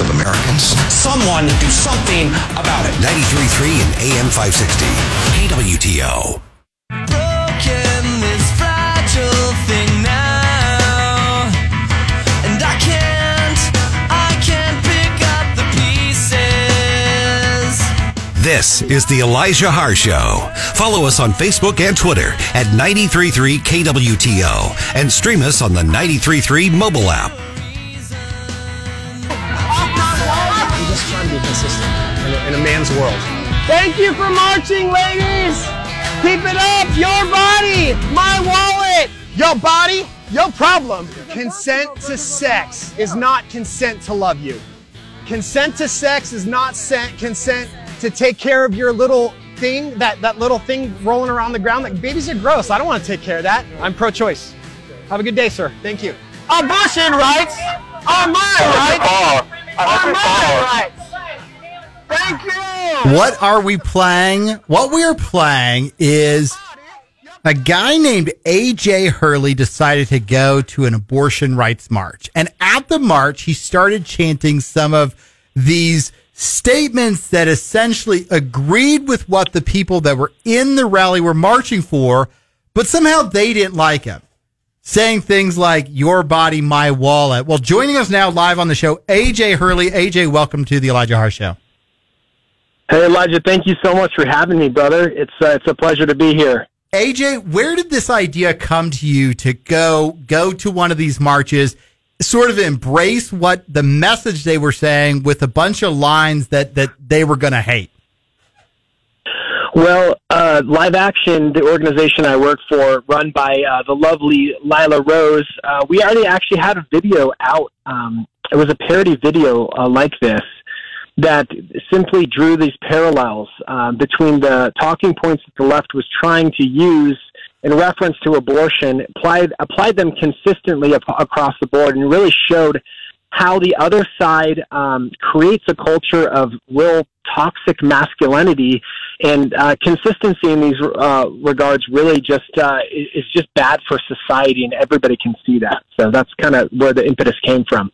of Americans. Someone do something about it. 93.3 and AM 560. KWTO. broken this fragile thing now and i can't i can't pick up the pieces This is the Elijah Haahr Show. Follow us on Facebook and Twitter at 93.3 KWTO and stream us on the 93.3 mobile app. In a, man's world. Thank you for marching, ladies. Keep it up. Your body, my wallet. Your body, your problem. Consent to sex is not consent to love you. Consent to sex is not sent consent to take care of your little thing, that, that little thing rolling around the ground. Like babies are gross. I don't want to take care of that. I'm pro-choice. Have a good day, sir. Thank you. Abortion rights are my rights. Are my rights. What are we playing? What we are playing is a guy named AJ Hurley decided to go to an abortion rights march. And at the march, he started chanting some of these statements that essentially agreed with what the people that were in the rally were marching for, but somehow they didn't like him. Saying things like, your body, my wallet. Well, joining us now live on the show, AJ Hurley. AJ, welcome to the Elijah Haahr Show. Hey Elijah, thank you so much for having me, brother. It's uh, it's a pleasure to be here. AJ, where did this idea come to you to go go to one of these marches, sort of embrace what the message they were saying with a bunch of lines that that they were going to hate? Well, uh, Live Action, the organization I work for, run by uh, the lovely Lila Rose, uh, we already actually had a video out. Um, it was a parody video uh, like this that simply drew these parallels uh, between the talking points that the left was trying to use in reference to abortion, applied applied them consistently ap- across the board, and really showed how the other side um, creates a culture of real toxic masculinity. And uh, consistency in these uh, regards really just uh, is is just bad for society and everybody can see that. So that's kind of where the impetus came from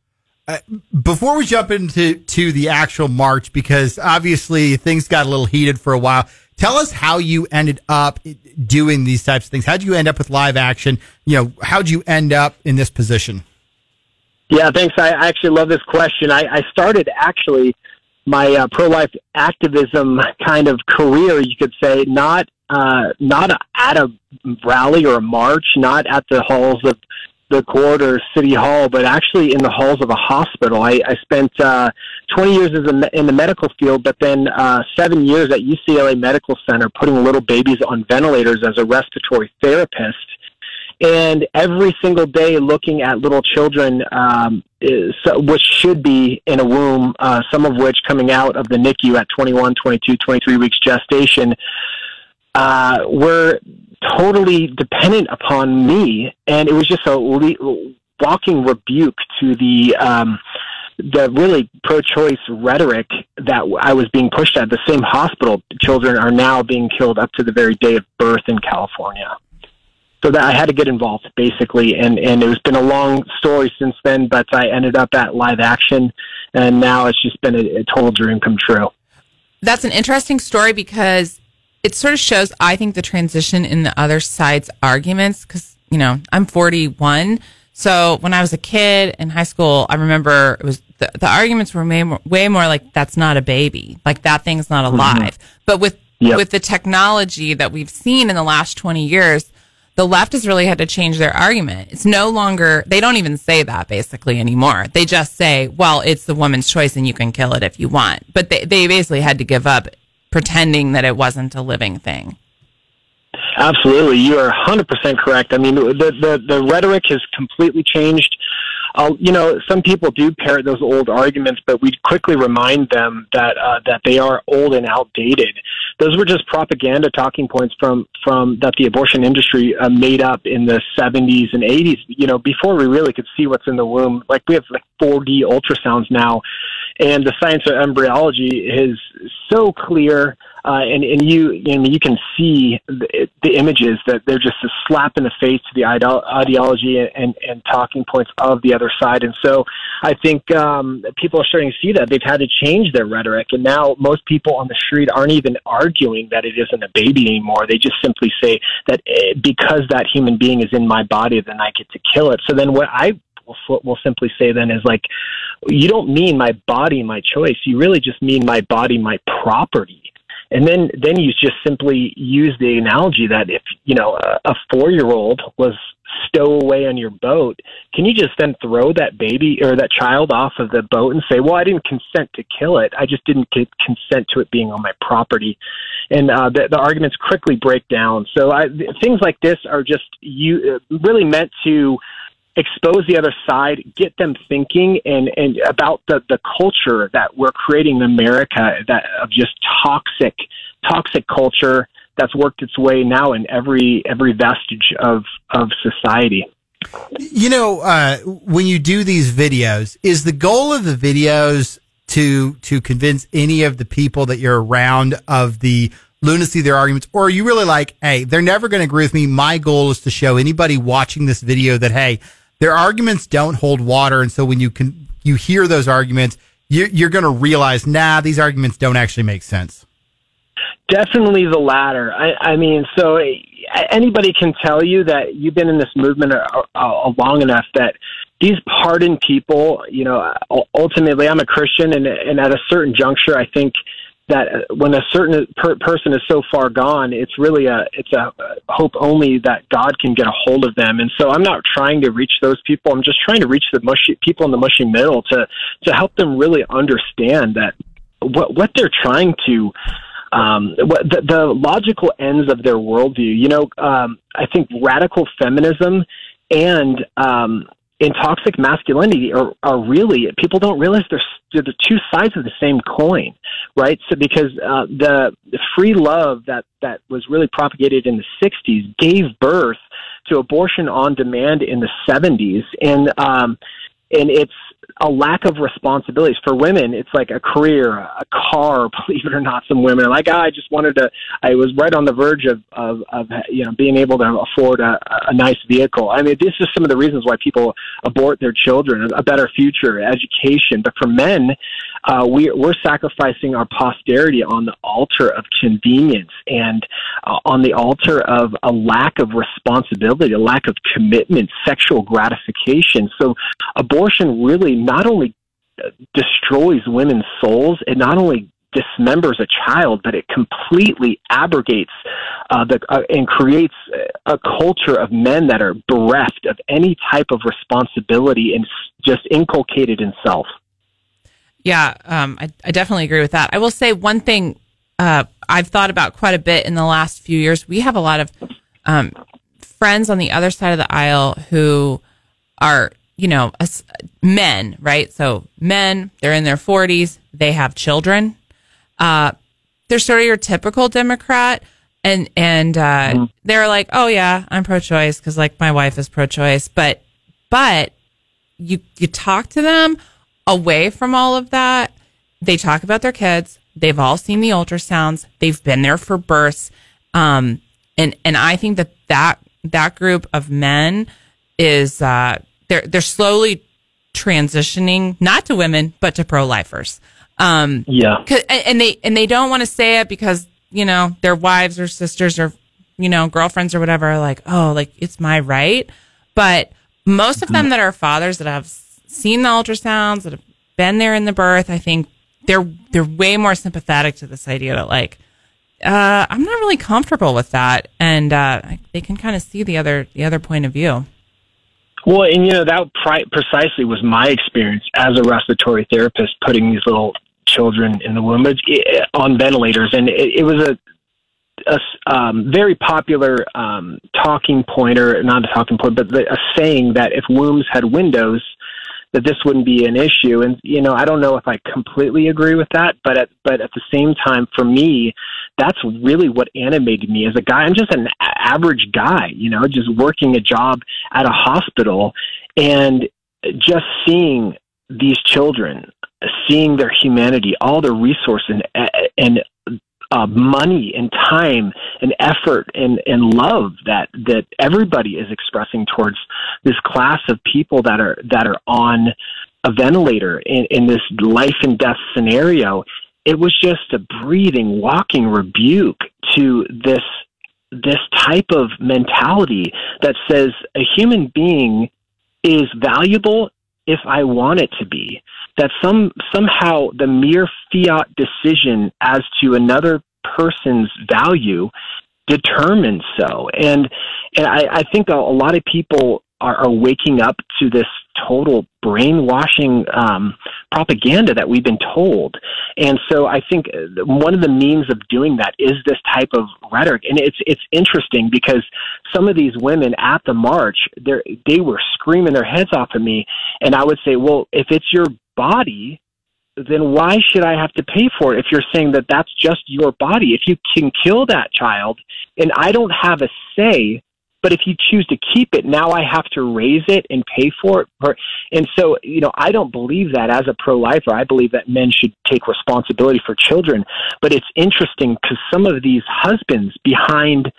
Before we jump into to the actual march, because obviously things got a little heated for a while. Tell us how you ended up doing these types of things. How did you end up with live action? You know, how did you end up in this position? Yeah, thanks. I I actually love this question. I, I started actually my uh, pro-life activism kind of career, you could say, not uh, not at a rally or a march, not at the halls of the court or city hall, but actually in the halls of a hospital. I, I spent uh, 20 years as a, in the medical field, but then uh, seven years at UCLA Medical Center, putting little babies on ventilators as a respiratory therapist and every single day looking at little children, um, is, which should be in a womb, uh, some of which coming out of the NICU at 21, 22, 23 weeks gestation, uh, were totally dependent upon me, and it was just a le- walking rebuke to the. Um, the really pro-choice rhetoric that I was being pushed at the same hospital, children are now being killed up to the very day of birth in California so that I had to get involved basically, and and it's been a long story since then. But I ended up at live action, and now it's just been a, a total dream come true. That's an interesting story because it sort of shows, I think, the transition in the other side's arguments. Because, you know, I'm 41. So when I was a kid in high school, I remember it was the, the arguments were way more, way more like, that's not a baby. Like that thing's not mm-hmm. alive. But with, Yep. with the technology that we've seen in the last 20 years, the left has really had to change their argument. It's no longer, they don't even say that basically anymore. They just say, well, it's the woman's choice and you can kill it if you want. But they, they basically had to give up pretending that it wasn't a living thing. Absolutely, you are 100% correct. I mean, the the, the rhetoric has completely changed. Uh, you know, some people do parrot those old arguments, but we quickly remind them that uh, that they are old and outdated. Those were just propaganda talking points from from that the abortion industry uh, made up in the 70s and 80s. You know, before we really could see what's in the womb. Like we have like 4D ultrasounds now, and the science of embryology is so clear. Uh, and and you I mean, you can see the, the images that they're just a slap in the face to the ideo- ideology and, and talking points of the other side. And so I think um, people are starting to see that they've had to change their rhetoric, and now most people on the street aren't even arguing that it isn't a baby anymore. They just simply say that eh, because that human being is in my body, then I get to kill it. So then what I will, will simply say then is like, you don't mean my body, my choice. You really just mean my body, my property. And then, then you just simply use the analogy that if you know a, a four-year-old was stowaway on your boat, can you just then throw that baby or that child off of the boat and say, "Well, I didn't consent to kill it. I just didn't consent to it being on my property." And uh, the, the arguments quickly break down. So I, things like this are just you uh, really meant to expose the other side, get them thinking and, and about the, the culture that we're creating in America that of just toxic toxic culture that's worked its way now in every every vestige of of society. You know, uh, when you do these videos, is the goal of the videos to to convince any of the people that you're around of the lunacy of their arguments, or are you really like, hey, they're never going to agree with me. My goal is to show anybody watching this video that hey, their arguments don't hold water, and so when you can you hear those arguments, you're, you're going to realize, nah, these arguments don't actually make sense. Definitely the latter. I, I mean, so eh, anybody can tell you that you've been in this movement a, a long enough that these pardoned people, you know, ultimately, I'm a Christian, and, and at a certain juncture, I think that when a certain per- person is so far gone, it's really a it's a hope only that God can get a hold of them. And so I'm not trying to reach those people. I'm just trying to reach the mushy people in the mushy middle to to help them really understand that what what they're trying to um, the, the logical ends of their worldview. You know, um, I think radical feminism and um, in toxic masculinity are, are really people don't realize they're, they're the two sides of the same coin, right? So because uh, the, the free love that that was really propagated in the '60s gave birth to abortion on demand in the '70s, and um, and it's a lack of responsibilities for women. It's like a career, a car. Believe it or not, some women are like, oh, I just wanted to. I was right on the verge of of, of you know being able to afford a, a nice vehicle. I mean, this is some of the reasons why people abort their children, a better future, education. But for men, uh, we, we're sacrificing our posterity on the altar of convenience and uh, on the altar of a lack of responsibility, a lack of commitment, sexual gratification. So abortion really not only uh, destroys women's souls, it not only dismembers a child, but it completely abrogates uh, the, uh, and creates a culture of men that are bereft of any type of responsibility and just inculcated in self. Yeah, um, I, I definitely agree with that. I will say one thing uh, I've thought about quite a bit in the last few years. We have a lot of um, friends on the other side of the aisle who are, you know, men, right? So men, they're in their 40s, they have children. Uh, they're sort of your typical Democrat. And, and, uh, mm-hmm. they're like, oh yeah, I'm pro-choice because like my wife is pro-choice. But, but you, you talk to them away from all of that, they talk about their kids. They've all seen the ultrasounds. They've been there for births. Um, and, and I think that that, that group of men is, uh, they're, they're slowly transitioning not to women, but to pro-lifers. Um, yeah. And they, and they don't want to say it because, you know, their wives or sisters or, you know, girlfriends or whatever are like, oh, like it's my right. But most of them mm-hmm. that are fathers that have seen the ultrasounds, that have been there in the birth, I think they're they're way more sympathetic to this idea that like uh, I'm not really comfortable with that, and uh, they can kind of see the other the other point of view. Well, and you know that pri- precisely was my experience as a respiratory therapist, putting these little children in the womb it, on ventilators, and it, it was a a um, very popular um, talking pointer, not a talking point, but the, a saying that if wombs had windows, that this wouldn't be an issue. And you know, I don't know if I completely agree with that, but at but at the same time, for me, that's really what animated me as a guy. I'm just an average guy, you know, just working a job at a hospital and just seeing these children seeing their humanity, all the resources and and uh, money and time and effort and, and love that that everybody is expressing towards this class of people that are that are on a ventilator in, in this life and death scenario. It was just a breathing, walking rebuke to this this type of mentality that says a human being is valuable if I want it to be. That some somehow the mere fiat decision as to another person's value determines so. And and I, I think a, a lot of people are, are waking up to this total brainwashing um, propaganda that we've been told. And so I think uh, one of the means of doing that is this type of rhetoric. And it's it's interesting because some of these women at the march, they they were screaming their heads off at me, and I would say, well, if it's your body. Then why should I have to pay for it if you're saying that that's just your body? If you can kill that child and I don't have a say but if you choose to keep it, now I have to raise it and pay for it. And so, you know, I don't believe that as a pro lifer. I believe that men should take responsibility for children. But it's interesting because some of these husbands behind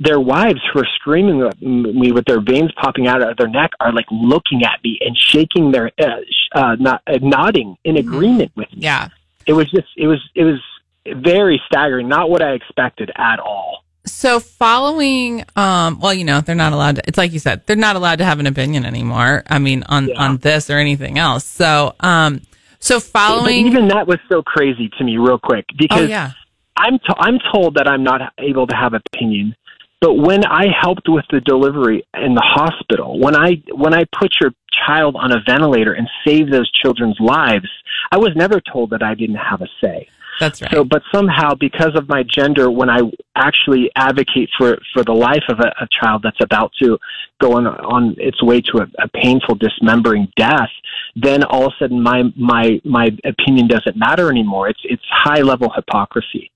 their wives who are screaming at me with their veins popping out of their neck are like looking at me and shaking their uh, uh, not, uh, nodding in agreement with me. Yeah. It was just it was it was very staggering, not what I expected at all. So following, um, well, you know, they're not allowed to, it's like you said, they're not allowed to have an opinion anymore. I mean, on, Yeah. on this or anything else. So, um, so But following, even that was so crazy to me, real quick, because oh yeah. I'm I'm told that I'm not able to have opinion. But when I helped with the delivery in the hospital, when I when I put your child on a ventilator and saved those children's lives, I was never told that I didn't have a say. That's right. So, but somehow, because of my gender, when I actually advocate for for the life of a, a child that's about to go on on its way to a, a painful, dismembering death, then all of a sudden, my my my opinion doesn't matter anymore. It's it's high level hypocrisy.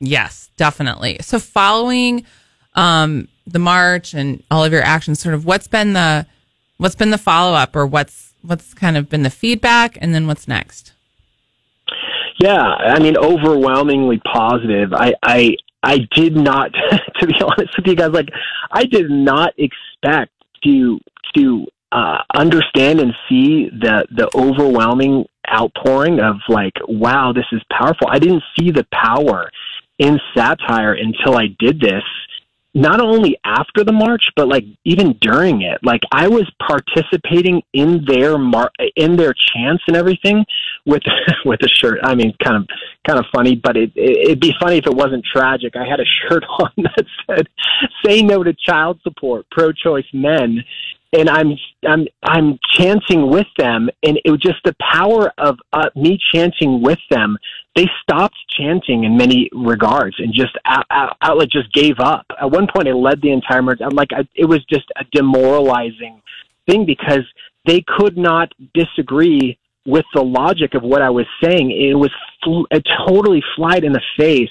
Yes, definitely. So following um the march and all of your actions, sort of what's been the what's been the follow up or what's what's kind of been the feedback and then what's next? Yeah, I mean, overwhelmingly positive. I, I, I did not, to be honest with you guys, like, I did not expect to to uh, understand and see the the overwhelming outpouring of like, wow, this is powerful. I didn't see the power in satire until I did this. Not only after the march, but like even during it. Like I was participating in their mar- in their chants and everything with with a shirt. I mean, kind of kind of funny, but it, it it'd be funny if it wasn't tragic. I had a shirt on that said "Say no to child support, pro-choice men," and I'm I'm I'm chanting with them, and it was just the power of uh, me chanting with them. They stopped chanting in many regards and just out, out, outlet just gave up. At one point, I led the entire march. I'm like, I, it was just a demoralizing thing because they could not disagree with the logic of what I was saying. It was fl- it totally flied in the face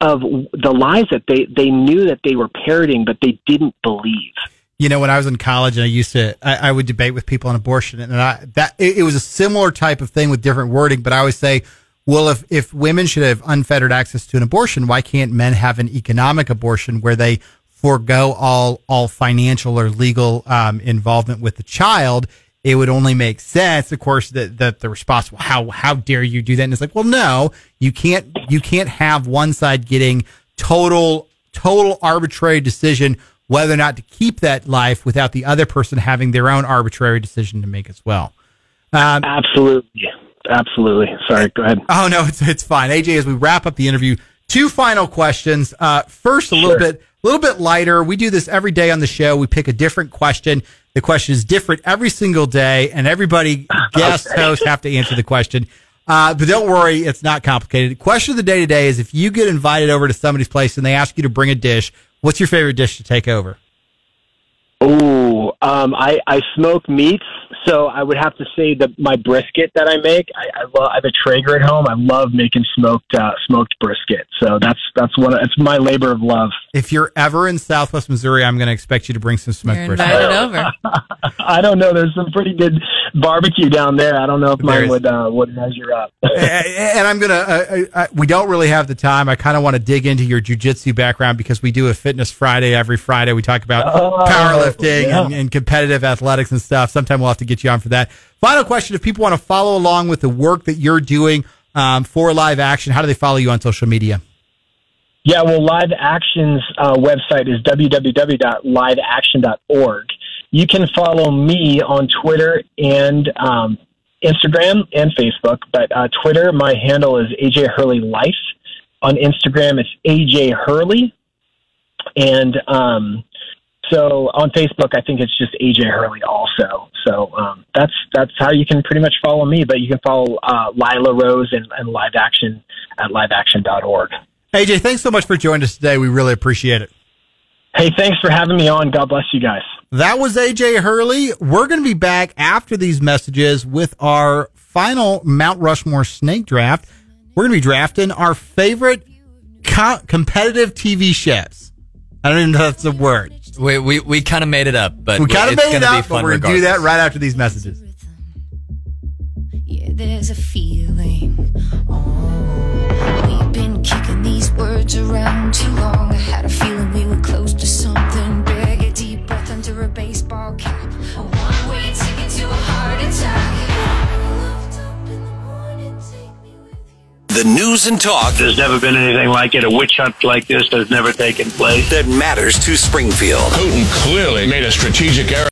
of the lies that they they knew that they were parroting, but they didn't believe. You know, when I was in college and I used to, I, I would debate with people on abortion, and I that it, it was a similar type of thing with different wording. But I always say, well, if if women should have unfettered access to an abortion, why can't men have an economic abortion where they forego all all financial or legal um, involvement with the child? It would only make sense, of course, that that the response, well, how how dare you do that? And it's like, well, no, you can't you can't have one side getting total total arbitrary decision whether or not to keep that life without the other person having their own arbitrary decision to make as well. Um, Absolutely, absolutely. Sorry, go ahead. Oh no, it's it's fine. AJ, as we wrap up the interview, two final questions. Uh, first, a little bit, a little bit lighter. We do this every day on the show. We pick a different question. The question is different every single day, and everybody, guest hosts, have to answer the question. Uh, but don't worry, it's not complicated. Question of the day today is: if you get invited over to somebody's place and they ask you to bring a dish, what's your favorite dish to take over? Oh, um, I, I smoke meats, so I would have to say that my brisket that I make. I, I, love, I have a Traeger at home. I love making smoked uh, smoked brisket. So that's that's one. It's my labor of love. If you're ever in Southwest Missouri, I'm going to expect you to bring some smoked You're brisket. invited over. I don't know. There's some pretty good barbecue down there. I don't know if There mine is. would uh, would measure up. and I'm gonna. Uh, uh, we don't really have the time. I kind of want to dig into your jujitsu background because we do a Fitness Friday every Friday. We talk about Oh, powerlifting yeah. and, and competitive athletics and stuff. Sometime we'll have to get you on for that. Final question: If people want to follow along with the work that you're doing um, for live action, how do they follow you on social media? Yeah, well, Live Action's uh, website is www.liveaction.org. You can follow me on Twitter and um, Instagram and Facebook, but uh, Twitter, my handle is AJ Hurley Life. On Instagram, it's AJ Hurley. And um, so on Facebook, I think it's just AJ Hurley also. So um, that's that's how you can pretty much follow me, but you can follow uh, Lila Rose and, and Live Action at liveaction.org. AJ, thanks so much for joining us today. We really appreciate it. Hey, thanks for having me on. God bless you guys. That was AJ Hurley. We're going to be back after these messages with our final Mount Rushmore snake draft. We're going to be drafting our favorite co- competitive TV chefs. I don't even know if that's a word. We we, we kind of made it up, but We kind of it's made it gonna up, be but fun we're going to do that right after these messages. Yeah, there's a feeling. Oh, we've been kicking these words around too long. I had a feeling we were close to something The news and talk There's never been anything like it. A witch hunt like this has never taken place. that matters to Springfield. Putin clearly made a strategic error.